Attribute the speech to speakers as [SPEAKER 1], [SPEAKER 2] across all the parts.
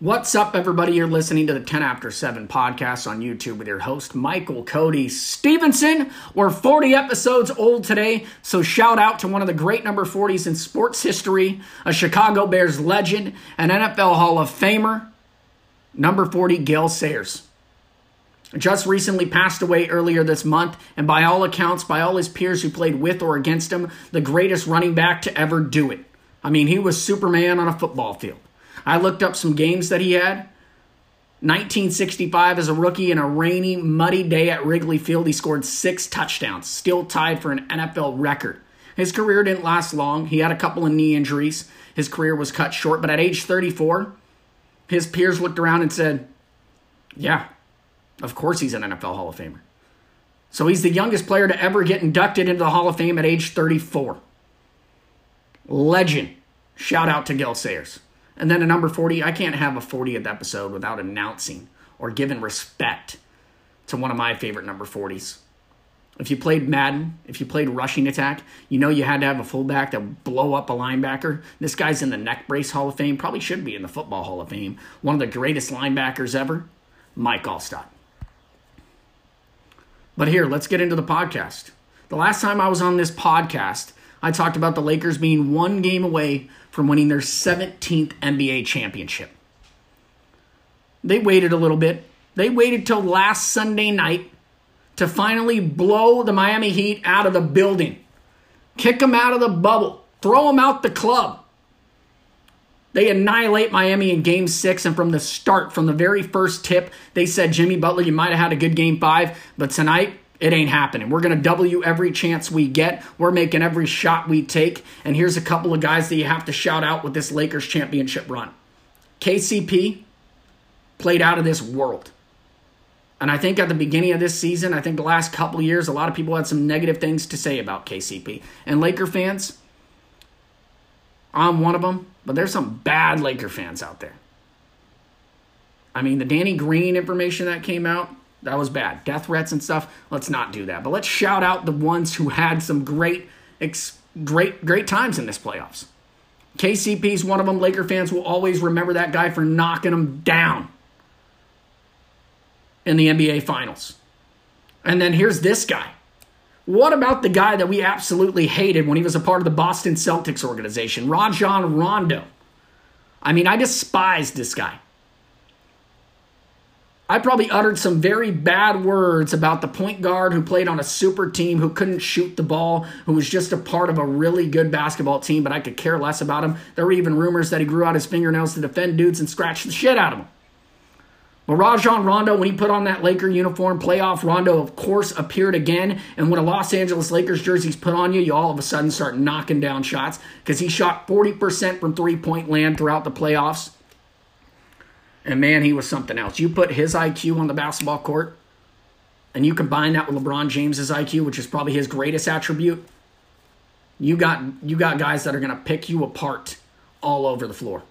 [SPEAKER 1] What's up, everybody? You're listening to the 10 After 7 podcast on YouTube with your host, Michael Cody Stevenson. We're 40 episodes old today, so shout out to one of the great number 40s in sports history, a Chicago Bears legend, an NFL Hall of Famer, number 40, Gale Sayers. Just recently passed away earlier this month, and by all accounts, by all his peers who played with or against him, the greatest running back to ever do it. I mean, he was Superman on a football field. I looked up some games that he had. 1965 as a rookie in a rainy, muddy day at Wrigley Field, he scored six touchdowns, still tied for an NFL record. His career didn't last long. He had a couple of knee injuries. His career was cut short, but at age 34, his peers looked around and said, Yeah, of course he's an NFL Hall of Famer. So he's the youngest player to ever get inducted into the Hall of Fame at age 34. Legend. Shout out to Gale Sayers. And then a number 40, I can't have a 40th episode without announcing or giving respect to one of my favorite number 40s. If you played Madden, if you played rushing attack, you know you had to have a fullback that blow up a linebacker. This guy's in the neck brace Hall of Fame, probably should be in the football Hall of Fame. One of the greatest linebackers ever, Mike Alstott. But here, let's get into the podcast. The last time I was on this podcast, I talked about the Lakers being one game away from winning their 17th NBA championship. They waited a little bit. They waited till last Sunday night to finally blow the Miami Heat out of the building, kick them out of the bubble, throw them out the club. They annihilate Miami in game six, and from the start, from the very first tip, they said, Jimmy Butler, you might have had a good game five, but tonight, it ain't happening. We're going to W every chance we get. We're making every shot we take. And here's a couple of guys that you have to shout out with this Lakers championship run. KCP played out of this world. And I think at the beginning of this season, I think the last couple years, a lot of people had some negative things to say about KCP. And Laker fans, I'm one of them, but there's some bad Laker fans out there. I mean, the Danny Green information that came out, that was bad. Death threats and stuff. Let's not do that. But let's shout out the ones who had some great, great, great times in this playoffs. KCP's one of them. Laker fans will always remember that guy for knocking them down in the NBA Finals. And then here's this guy. What about the guy that we absolutely hated when he was a part of the Boston Celtics organization, Rajon Rondo? I mean, I despised this guy. I probably uttered some very bad words about the point guard who played on a super team who couldn't shoot the ball, who was just a part of a really good basketball team, but I could care less about him. There were even rumors that he grew out his fingernails to defend dudes and scratch the shit out of them. But Rajon Rondo, when he put on that Laker uniform, playoff Rondo, of course, appeared again. And when a Los Angeles Lakers jersey's put on you, you all of a sudden start knocking down shots because he shot 40% from three point land throughout the playoffs. And man, he was something else. You put his IQ on the basketball court, and you combine that with LeBron James's IQ, which is probably his greatest attribute. You got you got guys that are going to pick you apart all over the floor.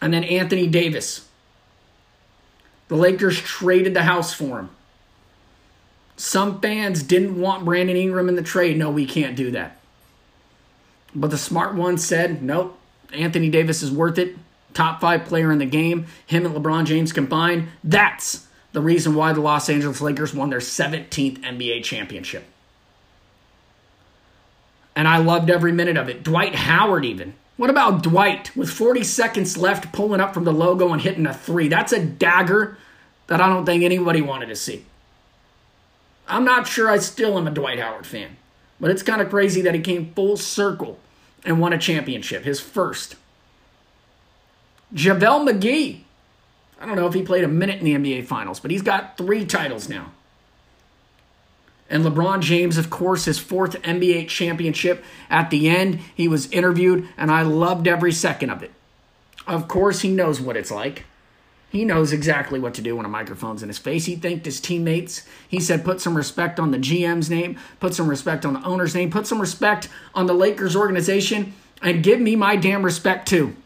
[SPEAKER 1] And then Anthony Davis. The Lakers traded the house for him. Some fans didn't want Brandon Ingram in the trade. No, we can't do that. But the smart ones said, nope, Anthony Davis is worth it top five player in the game, him and LeBron James combined. That's the reason why the Los Angeles Lakers won their 17th NBA championship. And I loved every minute of it. Dwight Howard, even. What about Dwight with 40 seconds left pulling up from the logo and hitting a three? That's a dagger that I don't think anybody wanted to see. I'm not sure I still am a Dwight Howard fan, but it's kind of crazy that he came full circle and won a championship, his first. JaVale McGee. I don't know if he played a minute in the NBA Finals, but he's got three titles now. And LeBron James, of course, his fourth NBA championship. At the end, he was interviewed, and I loved every second of it. Of course, he knows what it's like. He knows exactly what to do when a microphone's in his face. He thanked his teammates. He said, put some respect on the GM's name, put some respect on the owner's name, put some respect on the Lakers organization, and give me my damn respect too.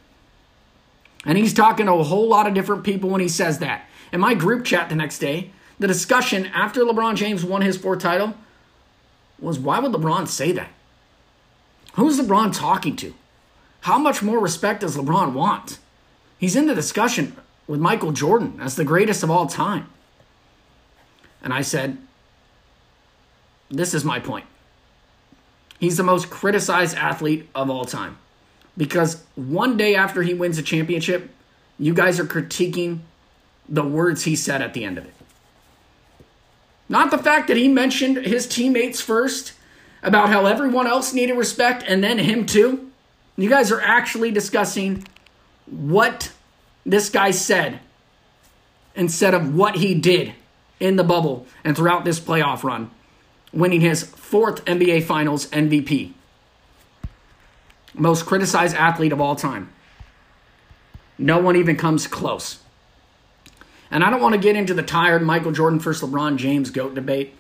[SPEAKER 1] And he's talking to a whole lot of different people when he says that. In my group chat the next day, the discussion after LeBron James won his fourth title was why would LeBron say that? Who's LeBron talking to? How much more respect does LeBron want? He's in the discussion with Michael Jordan as the greatest of all time. And I said, This is my point. He's the most criticized athlete of all time. Because one day after he wins a championship, you guys are critiquing the words he said at the end of it. Not the fact that he mentioned his teammates first about how everyone else needed respect and then him too. You guys are actually discussing what this guy said instead of what he did in the bubble and throughout this playoff run, winning his fourth NBA Finals MVP. Most criticized athlete of all time. No one even comes close. And I don't want to get into the tired Michael Jordan versus LeBron James GOAT debate.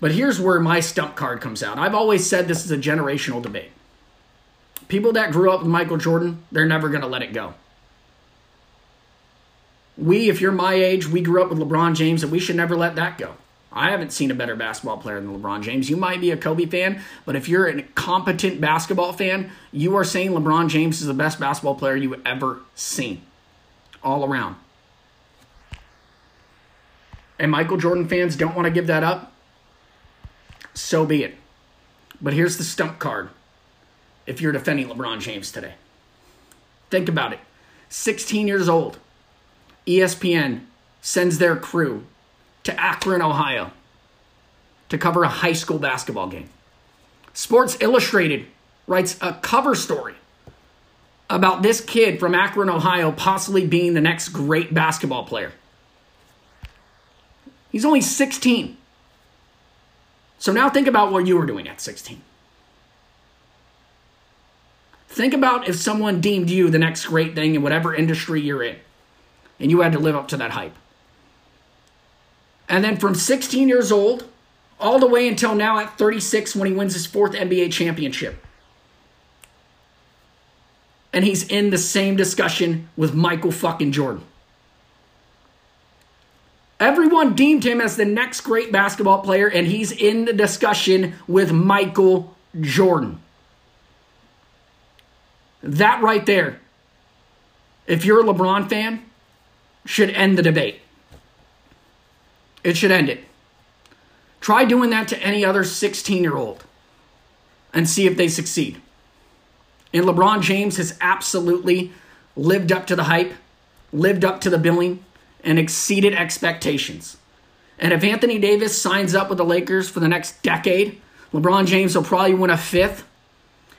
[SPEAKER 1] But here's where my stump card comes out. I've always said this is a generational debate. People that grew up with Michael Jordan, they're never going to let it go. We, if you're my age, we grew up with LeBron James, and we should never let that go. I haven't seen a better basketball player than LeBron James. You might be a Kobe fan, but if you're a competent basketball fan, you are saying LeBron James is the best basketball player you've ever seen. All around. And Michael Jordan fans don't want to give that up. So be it. But here's the stump card if you're defending LeBron James today. Think about it 16 years old, ESPN sends their crew to Akron, Ohio to cover a high school basketball game. Sports Illustrated writes a cover story about this kid from Akron, Ohio, possibly being the next great basketball player. He's only 16. So now think about what you were doing at 16. Think about if someone deemed you the next great thing in whatever industry you're in, and you had to live up to that hype. And then from 16 years old all the way until now at 36 when he wins his fourth NBA championship. And he's in the same discussion with Michael fucking Jordan. Everyone deemed him as the next great basketball player, and he's in the discussion with Michael Jordan. That right there, if you're a LeBron fan, should end the debate. It should end it. Try doing that to any other 16 year old and see if they succeed. And LeBron James has absolutely lived up to the hype, lived up to the billing, and exceeded expectations. And if Anthony Davis signs up with the Lakers for the next decade, LeBron James will probably win a fifth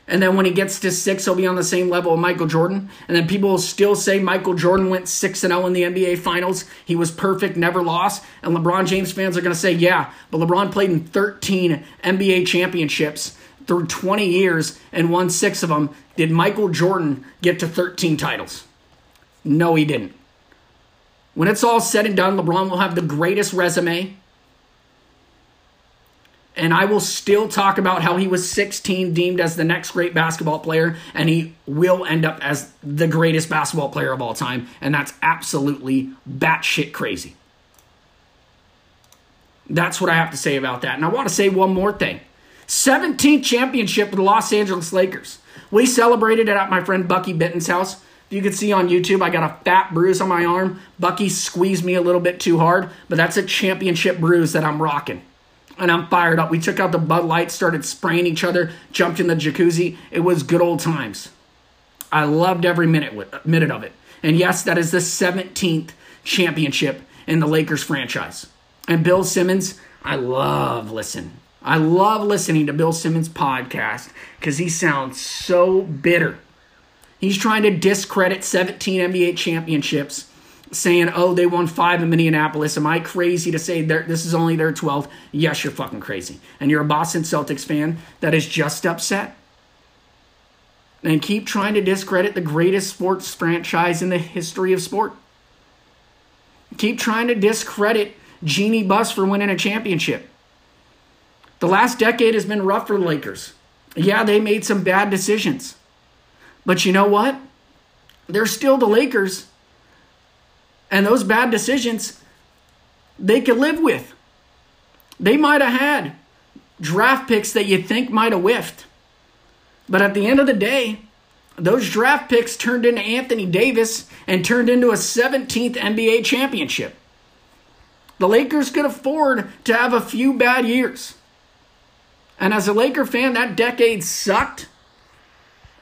[SPEAKER 1] and then when he gets to six, he'll be on the same level of Michael Jordan. And then people will still say Michael Jordan went 6 and 0 in the NBA Finals. He was perfect, never lost. And LeBron James fans are going to say, yeah, but LeBron played in 13 NBA championships through 20 years and won six of them. Did Michael Jordan get to 13 titles? No, he didn't. When it's all said and done, LeBron will have the greatest resume and I will still talk about how he was 16 deemed as the next great basketball player, and he will end up as the greatest basketball player of all time, and that's absolutely batshit crazy. That's what I have to say about that. And I want to say one more thing 17th championship for the Los Angeles Lakers. We celebrated it at my friend Bucky Benton's house. If you can see on YouTube, I got a fat bruise on my arm. Bucky squeezed me a little bit too hard, but that's a championship bruise that I'm rocking and I'm fired up. We took out the Bud Light, started spraying each other, jumped in the jacuzzi. It was good old times. I loved every minute minute of it. And yes, that is the 17th championship in the Lakers franchise. And Bill Simmons, I love listen. I love listening to Bill Simmons' podcast because he sounds so bitter. He's trying to discredit 17 NBA championships saying, oh, they won five in Minneapolis. Am I crazy to say this is only their 12th? Yes, you're fucking crazy. And you're a Boston Celtics fan that is just upset. And keep trying to discredit the greatest sports franchise in the history of sport. Keep trying to discredit Jeanie Buss for winning a championship. The last decade has been rough for the Lakers. Yeah, they made some bad decisions. But you know what? They're still the Lakers and those bad decisions, they could live with. They might have had draft picks that you think might have whiffed. But at the end of the day, those draft picks turned into Anthony Davis and turned into a 17th NBA championship. The Lakers could afford to have a few bad years. And as a Laker fan, that decade sucked.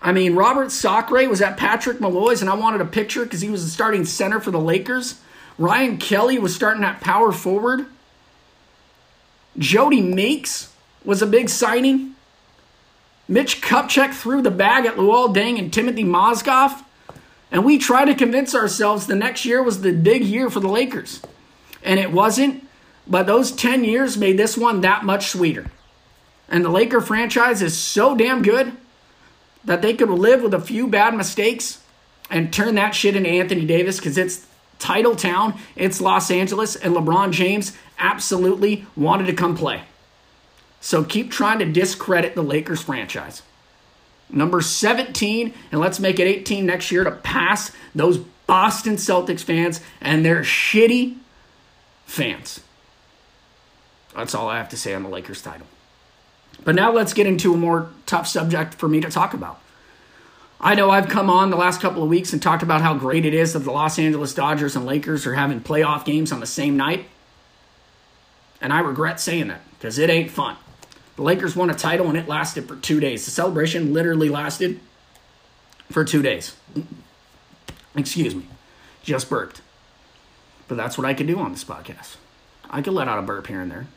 [SPEAKER 1] I mean, Robert Sacre was at Patrick Molloy's, and I wanted a picture because he was the starting center for the Lakers. Ryan Kelly was starting at power forward. Jody Meeks was a big signing. Mitch Kupchak threw the bag at Luol Deng and Timothy Mozgov. And we tried to convince ourselves the next year was the big year for the Lakers. And it wasn't, but those 10 years made this one that much sweeter. And the Laker franchise is so damn good that they could live with a few bad mistakes and turn that shit into Anthony Davis because it's title town, it's Los Angeles, and LeBron James absolutely wanted to come play. So keep trying to discredit the Lakers franchise. Number 17, and let's make it 18 next year to pass those Boston Celtics fans and their shitty fans. That's all I have to say on the Lakers title. But now let's get into a more tough subject for me to talk about. I know I've come on the last couple of weeks and talked about how great it is that the Los Angeles Dodgers and Lakers are having playoff games on the same night. And I regret saying that because it ain't fun. The Lakers won a title and it lasted for two days. The celebration literally lasted for two days. Excuse me. Just burped. But that's what I could do on this podcast. I could let out a burp here and there.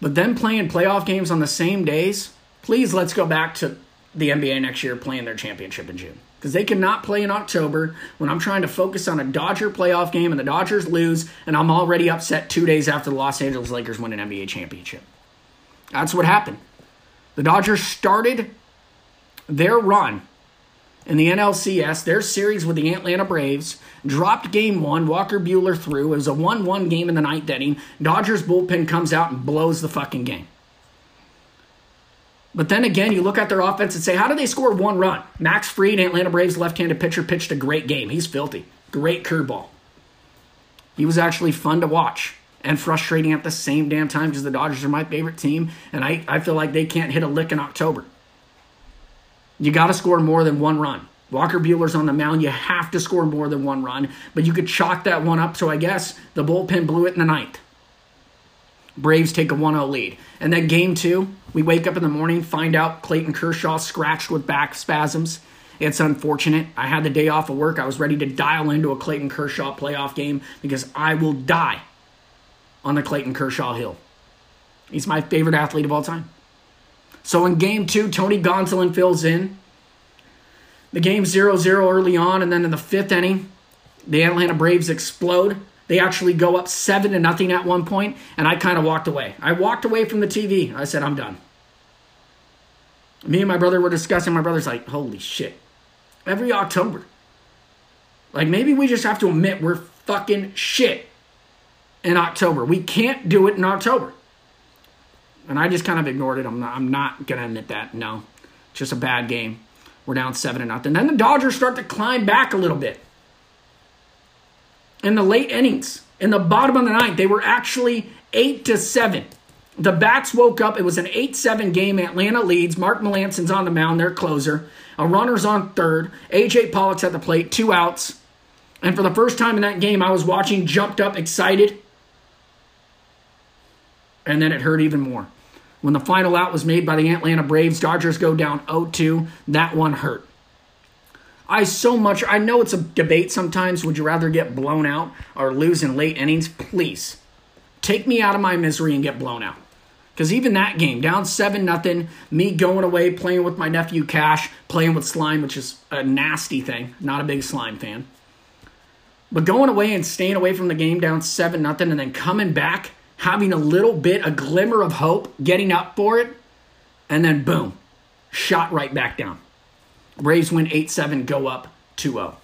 [SPEAKER 1] But then playing playoff games on the same days, please let's go back to the NBA next year playing their championship in June. Because they cannot play in October when I'm trying to focus on a Dodger playoff game and the Dodgers lose, and I'm already upset two days after the Los Angeles Lakers win an NBA championship. That's what happened. The Dodgers started their run in the NLCS, their series with the Atlanta Braves, dropped game one. Walker Buehler threw. It was a 1 1 game in the ninth inning. Dodgers bullpen comes out and blows the fucking game. But then again, you look at their offense and say, how do they score one run? Max Fried, Atlanta Braves left handed pitcher, pitched a great game. He's filthy. Great curveball. He was actually fun to watch and frustrating at the same damn time because the Dodgers are my favorite team, and I, I feel like they can't hit a lick in October. You got to score more than one run. Walker Buehler's on the mound. You have to score more than one run, but you could chalk that one up. So I guess the bullpen blew it in the ninth. Braves take a 1 0 lead. And then game two, we wake up in the morning, find out Clayton Kershaw scratched with back spasms. It's unfortunate. I had the day off of work. I was ready to dial into a Clayton Kershaw playoff game because I will die on the Clayton Kershaw hill. He's my favorite athlete of all time. So in game two, Tony Gonsolin fills in. The game 0 0 early on, and then in the fifth inning, the Atlanta Braves explode. They actually go up seven to nothing at one point, and I kind of walked away. I walked away from the TV. I said, I'm done. Me and my brother were discussing. My brother's like, holy shit. Every October. Like, maybe we just have to admit we're fucking shit in October. We can't do it in October. And I just kind of ignored it. I'm not, I'm not to admit that. No. Just a bad game. We're down 7 to nothing. Then the Dodgers start to climb back a little bit. In the late innings, in the bottom of the ninth, they were actually 8 to 7. The bats woke up. It was an 8 7 game. Atlanta leads. Mark Melancon's on the mound, their closer. A runner's on third. AJ Pollock's at the plate, two outs. And for the first time in that game, I was watching, jumped up, excited. And then it hurt even more. When the final out was made by the Atlanta Braves, Dodgers go down 0-2. That one hurt. I so much I know it's a debate sometimes. Would you rather get blown out or lose in late innings? Please take me out of my misery and get blown out. Because even that game, down 7 nothing, me going away, playing with my nephew Cash, playing with slime, which is a nasty thing. Not a big slime fan. But going away and staying away from the game down 7 nothing, and then coming back having a little bit, a glimmer of hope, getting up for it, and then boom, shot right back down. Braves win 8 7, go up 2 0.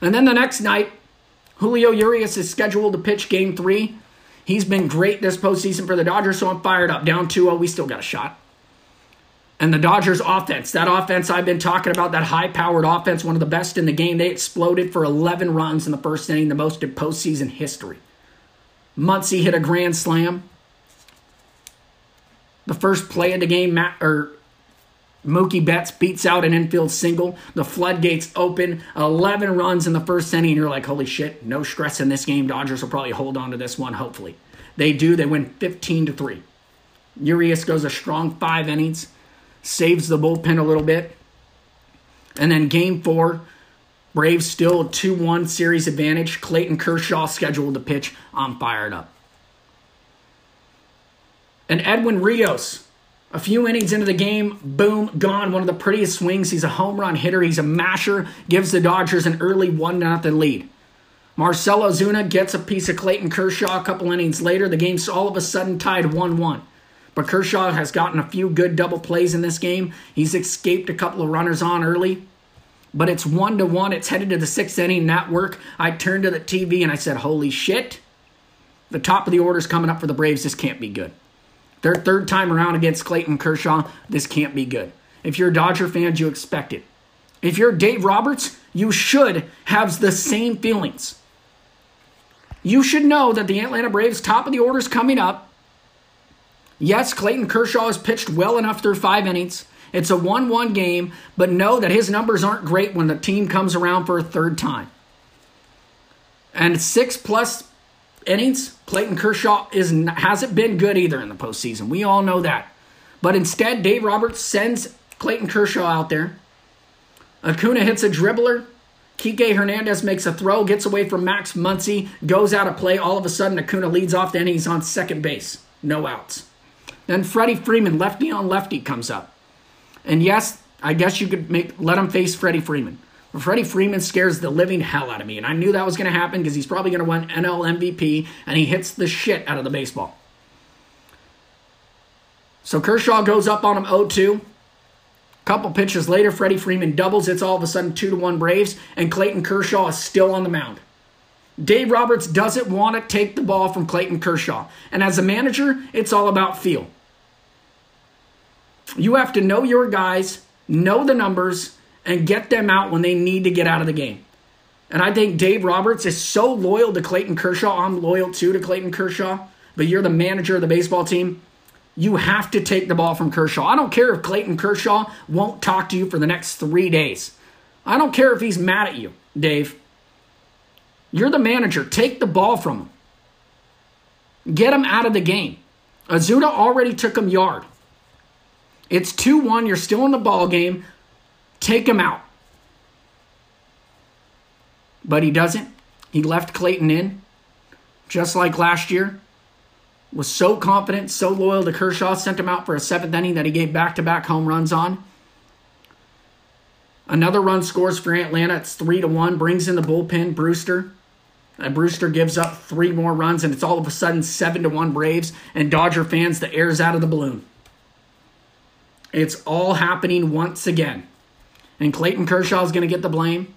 [SPEAKER 1] And then the next night, Julio Urias is scheduled to pitch game three. He's been great this postseason for the Dodgers, so I'm fired up. Down 2 0, we still got a shot. And the Dodgers offense, that offense I've been talking about, that high powered offense, one of the best in the game, they exploded for 11 runs in the first inning, the most in postseason history. Muncy hit a grand slam. The first play of the game, Matt, or Mookie Betts beats out an infield single. The floodgates open. 11 runs in the first inning. You're like, holy shit, no stress in this game. Dodgers will probably hold on to this one, hopefully. They do. They win 15 to 3. Urias goes a strong five innings, saves the bullpen a little bit. And then game four, Braves still 2 1 series advantage. Clayton Kershaw scheduled to pitch. I'm fired up. And Edwin Rios, a few innings into the game, boom, gone. One of the prettiest swings. He's a home run hitter. He's a masher. Gives the Dodgers an early 1 0 lead. Marcell Ozuna gets a piece of Clayton Kershaw a couple innings later. The game's all of a sudden tied 1 1. But Kershaw has gotten a few good double plays in this game. He's escaped a couple of runners on early. But it's 1 to 1. It's headed to the sixth inning. That work. I turned to the TV and I said, Holy shit. The top of the order's coming up for the Braves. This can't be good. Their third time around against Clayton Kershaw, this can't be good. If you're a Dodger fan, you expect it. If you're Dave Roberts, you should have the same feelings. You should know that the Atlanta Braves top of the order is coming up. Yes, Clayton Kershaw has pitched well enough through five innings. It's a 1 1 game, but know that his numbers aren't great when the team comes around for a third time. And six plus innings, Clayton Kershaw is hasn't been good either in the postseason. We all know that. But instead, Dave Roberts sends Clayton Kershaw out there. Acuna hits a dribbler. Kike Hernandez makes a throw, gets away from Max Muncy, goes out of play. All of a sudden, Acuna leads off the inning. He's on second base. No outs. Then Freddie Freeman, lefty on lefty, comes up. And yes, I guess you could make let him face Freddie Freeman. Freddie Freeman scares the living hell out of me, and I knew that was going to happen because he's probably going to win NL MVP, and he hits the shit out of the baseball. So Kershaw goes up on him 0-2. Couple pitches later, Freddie Freeman doubles. It's all of a sudden 2 to 1 Braves, and Clayton Kershaw is still on the mound. Dave Roberts doesn't want to take the ball from Clayton Kershaw. And as a manager, it's all about feel. You have to know your guys, know the numbers, and get them out when they need to get out of the game. And I think Dave Roberts is so loyal to Clayton Kershaw. I'm loyal too to Clayton Kershaw, but you're the manager of the baseball team. You have to take the ball from Kershaw. I don't care if Clayton Kershaw won't talk to you for the next three days. I don't care if he's mad at you, Dave. You're the manager. Take the ball from him. Get him out of the game. Ozuna already took him yard. It's 2 1. You're still in the ball game. Take him out. But he doesn't. He left Clayton in, just like last year. Was so confident, so loyal to Kershaw, sent him out for a seventh inning that he gave back to back home runs on. Another run scores for Atlanta. It's 3 to 1. Brings in the bullpen, Brusdar. And Brusdar gives up three more runs, and it's all of a sudden 7 to 1 Braves. And Dodger fans, the air's out of the balloon. It's all happening once again. And Clayton Kershaw is going to get the blame.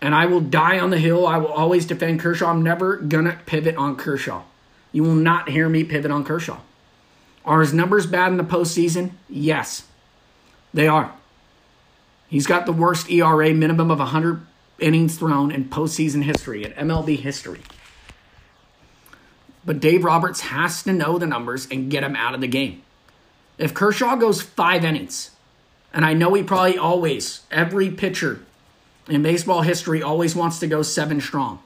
[SPEAKER 1] And I will die on the hill. I will always defend Kershaw. I'm never going to pivot on Kershaw. You will not hear me pivot on Kershaw. Are his numbers bad in the postseason? Yes, they are. He's got the worst ERA, minimum of 100 innings thrown in postseason history, in MLB history. But Dave Roberts has to know the numbers and get him out of the game. If Kershaw goes five innings, and I know he probably always, every pitcher in baseball history always wants to go seven strong.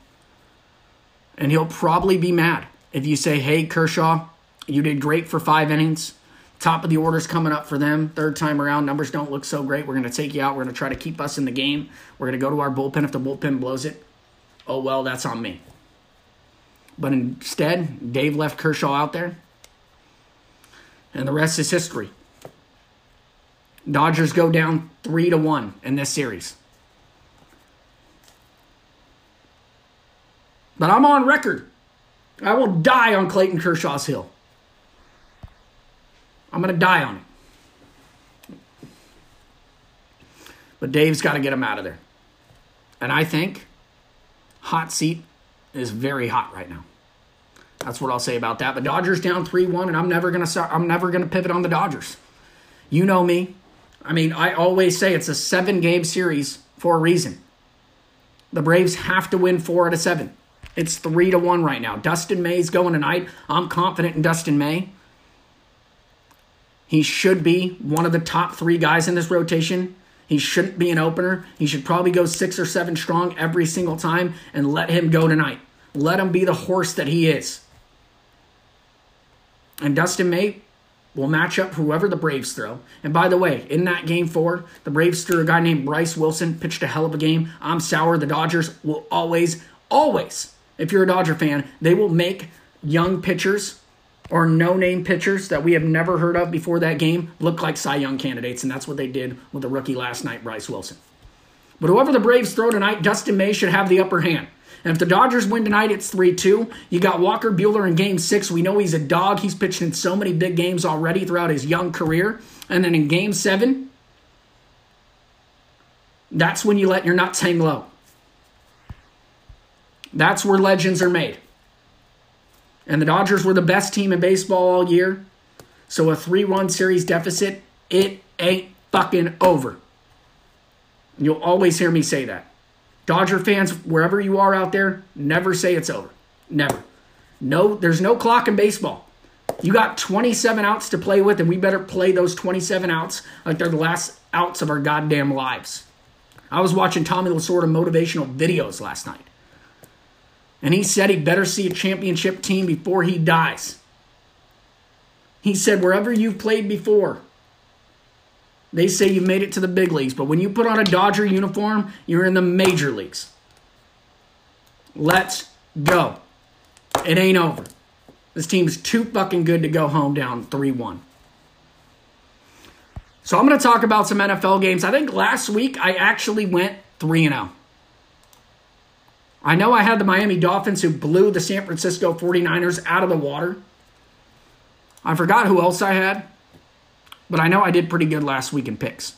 [SPEAKER 1] And he'll probably be mad if you say, hey, Kershaw, you did great for five innings. Top of the order's coming up for them. Third time around, numbers don't look so great. We're going to take you out. We're going to try to keep us in the game. We're going to go to our bullpen if the bullpen blows it. Oh, well, that's on me. But instead, Dave left Kershaw out there and the rest is history. Dodgers go down 3 to 1 in this series. But I'm on record. I will die on Clayton Kershaw's hill. I'm going to die on it. But Dave's got to get him out of there. And I think hot seat is very hot right now. That's what I'll say about that. The Dodgers down 3-1 and I'm never going to I'm never going to pivot on the Dodgers. You know me. I mean, I always say it's a 7-game series for a reason. The Braves have to win 4 out of 7. It's three to one right now. Dustin May's going tonight. I'm confident in Dustin May. He should be one of the top three guys in this rotation. He shouldn't be an opener. He should probably go six or seven strong every single time and let him go tonight. Let him be the horse that he is. And Dustin May will match up whoever the Braves throw. And by the way, in that game four, the Braves threw a guy named Bryce Wilson, pitched a hell of a game. I'm sour. The Dodgers will always, always, if you're a Dodger fan, they will make young pitchers or no name pitchers that we have never heard of before that game look like Cy Young candidates. And that's what they did with the rookie last night, Bryce Wilson. But whoever the Braves throw tonight, Dustin May should have the upper hand. And if the Dodgers win tonight, it's 3 2. You got Walker Buehler in game six. We know he's a dog. He's pitched in so many big games already throughout his young career. And then in game seven, that's when you let your nuts hang low. That's where legends are made. And the Dodgers were the best team in baseball all year. So a 3 1 series deficit, it ain't fucking over. You'll always hear me say that. Dodger fans, wherever you are out there, never say it's over. Never. No, there's no clock in baseball. You got 27 outs to play with, and we better play those 27 outs like they're the last outs of our goddamn lives. I was watching Tommy Lasorda motivational videos last night. And he said he better see a championship team before he dies. He said, wherever you've played before, they say you made it to the big leagues, but when you put on a Dodger uniform, you're in the major leagues. Let's go. It ain't over. This team's too fucking good to go home down 3 1. So I'm going to talk about some NFL games. I think last week I actually went 3 0. I know I had the Miami Dolphins who blew the San Francisco 49ers out of the water. I forgot who else I had. But I know I did pretty good last week in picks.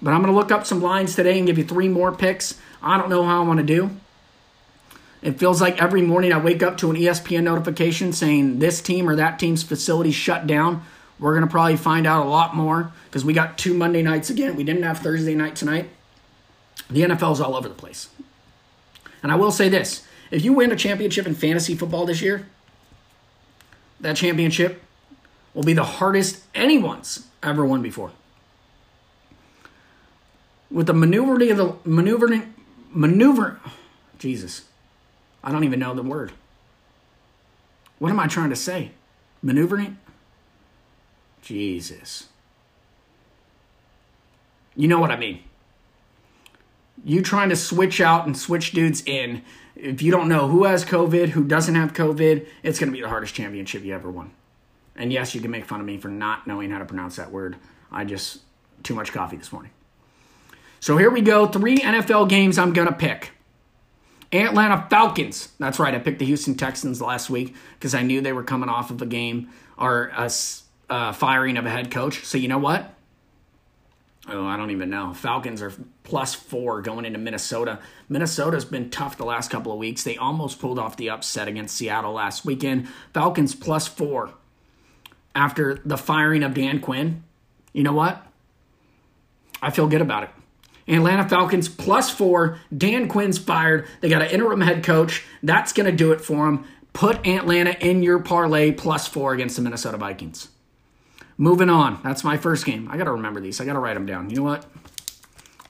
[SPEAKER 1] But I'm going to look up some lines today and give you three more picks. I don't know how I want to do. It feels like every morning I wake up to an ESPN notification saying this team or that team's facility shut down. We're going to probably find out a lot more because we got two Monday nights again. We didn't have Thursday night tonight. The NFL's all over the place. And I will say this if you win a championship in fantasy football this year, that championship will be the hardest anyone's ever won before. With the maneuvering of the maneuvering maneuver Jesus. I don't even know the word. What am I trying to say? Maneuvering? Jesus. You know what I mean. You trying to switch out and switch dudes in. If you don't know who has COVID, who doesn't have COVID, it's going to be the hardest championship you ever won. And yes, you can make fun of me for not knowing how to pronounce that word. I just, too much coffee this morning. So here we go. Three NFL games I'm going to pick. Atlanta Falcons. That's right. I picked the Houston Texans last week because I knew they were coming off of a game or a uh, firing of a head coach. So you know what? Oh, I don't even know. Falcons are plus four going into Minnesota. Minnesota's been tough the last couple of weeks. They almost pulled off the upset against Seattle last weekend. Falcons plus four after the firing of Dan Quinn, you know what? I feel good about it. Atlanta Falcons plus four. Dan Quinn's fired. They got an interim head coach. That's going to do it for them. Put Atlanta in your parlay plus four against the Minnesota Vikings. Moving on. That's my first game. I got to remember these. I got to write them down. You know what?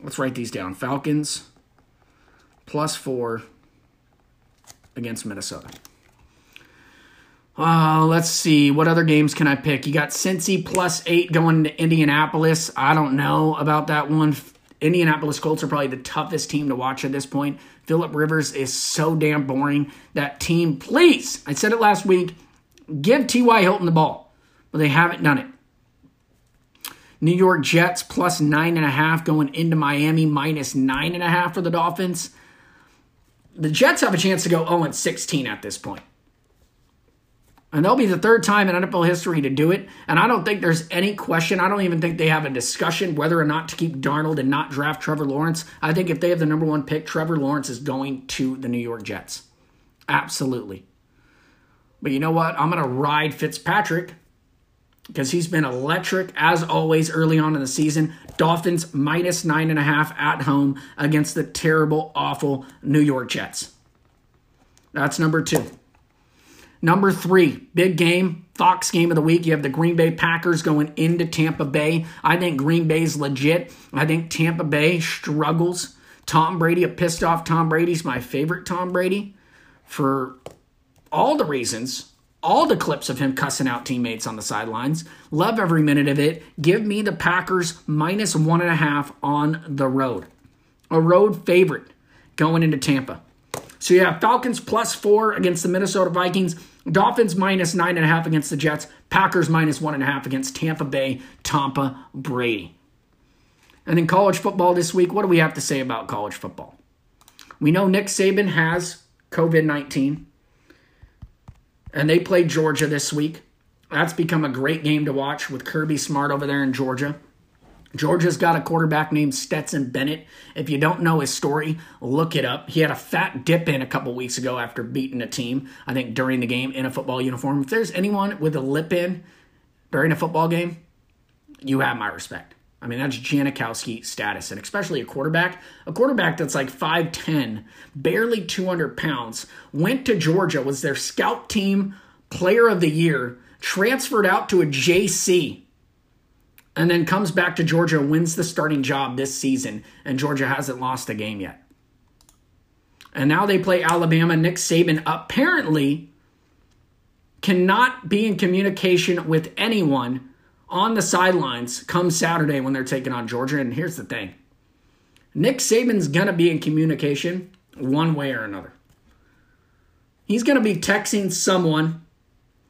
[SPEAKER 1] Let's write these down. Falcons plus four against Minnesota. Uh, let's see. What other games can I pick? You got Cincy plus eight going to Indianapolis. I don't know about that one. Indianapolis Colts are probably the toughest team to watch at this point. Philip Rivers is so damn boring. That team, please, I said it last week, give T.Y. Hilton the ball. But they haven't done it. New York Jets plus nine and a half going into Miami minus nine and a half for the Dolphins. The Jets have a chance to go 0 16 at this point. And they'll be the third time in NFL history to do it. And I don't think there's any question. I don't even think they have a discussion whether or not to keep Darnold and not draft Trevor Lawrence. I think if they have the number one pick, Trevor Lawrence is going to the New York Jets. Absolutely. But you know what? I'm going to ride Fitzpatrick because he's been electric as always early on in the season. Dolphins minus nine and a half at home against the terrible, awful New York Jets. That's number two. Number three, big game, Fox game of the week. You have the Green Bay Packers going into Tampa Bay. I think Green Bay's legit. I think Tampa Bay struggles. Tom Brady, a pissed off Tom Brady's my favorite Tom Brady for all the reasons, all the clips of him cussing out teammates on the sidelines. Love every minute of it. Give me the Packers minus one and a half on the road. A road favorite going into Tampa. So you have Falcons plus four against the Minnesota Vikings, Dolphins minus nine and a half against the Jets, Packers minus one and a half against Tampa Bay, Tampa Brady. And in college football this week, what do we have to say about college football? We know Nick Saban has COVID 19, and they played Georgia this week. That's become a great game to watch with Kirby Smart over there in Georgia. Georgia's got a quarterback named Stetson Bennett. If you don't know his story, look it up. He had a fat dip in a couple weeks ago after beating a team, I think during the game in a football uniform. If there's anyone with a lip in during a football game, you have my respect. I mean, that's Janikowski status, and especially a quarterback. A quarterback that's like 5'10, barely 200 pounds, went to Georgia, was their scout team player of the year, transferred out to a JC, and then comes back to Georgia, wins the starting job this season, and Georgia hasn't lost a game yet. And now they play Alabama. Nick Saban apparently cannot be in communication with anyone on the sidelines come Saturday when they're taking on Georgia. And here's the thing Nick Saban's going to be in communication one way or another. He's going to be texting someone,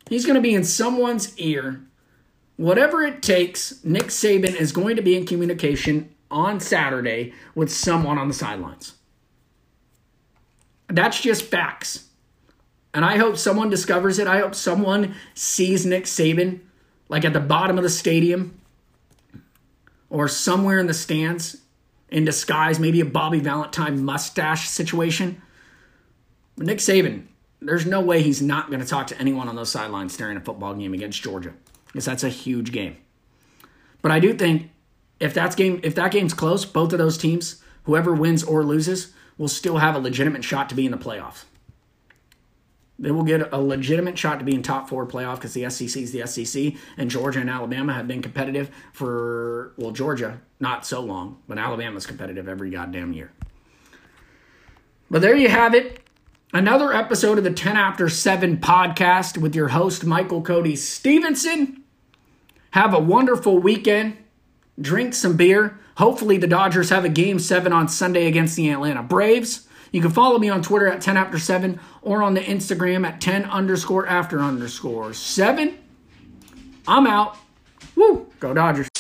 [SPEAKER 1] he's going to be in someone's ear. Whatever it takes, Nick Saban is going to be in communication on Saturday with someone on the sidelines. That's just facts. And I hope someone discovers it. I hope someone sees Nick Saban like at the bottom of the stadium or somewhere in the stands in disguise, maybe a Bobby Valentine mustache situation. But Nick Saban, there's no way he's not going to talk to anyone on those sidelines during a football game against Georgia because that's a huge game. But I do think if that's game if that game's close, both of those teams, whoever wins or loses, will still have a legitimate shot to be in the playoffs. They will get a legitimate shot to be in top four playoff because the SEC is the SEC, and Georgia and Alabama have been competitive for, well, Georgia, not so long, but Alabama's competitive every goddamn year. But there you have it. Another episode of the 10 After 7 podcast with your host, Michael Cody Stevenson. Have a wonderful weekend. Drink some beer. Hopefully, the Dodgers have a game seven on Sunday against the Atlanta Braves. You can follow me on Twitter at 10 after 7 or on the Instagram at 10 underscore after underscore 7. I'm out. Woo! Go Dodgers.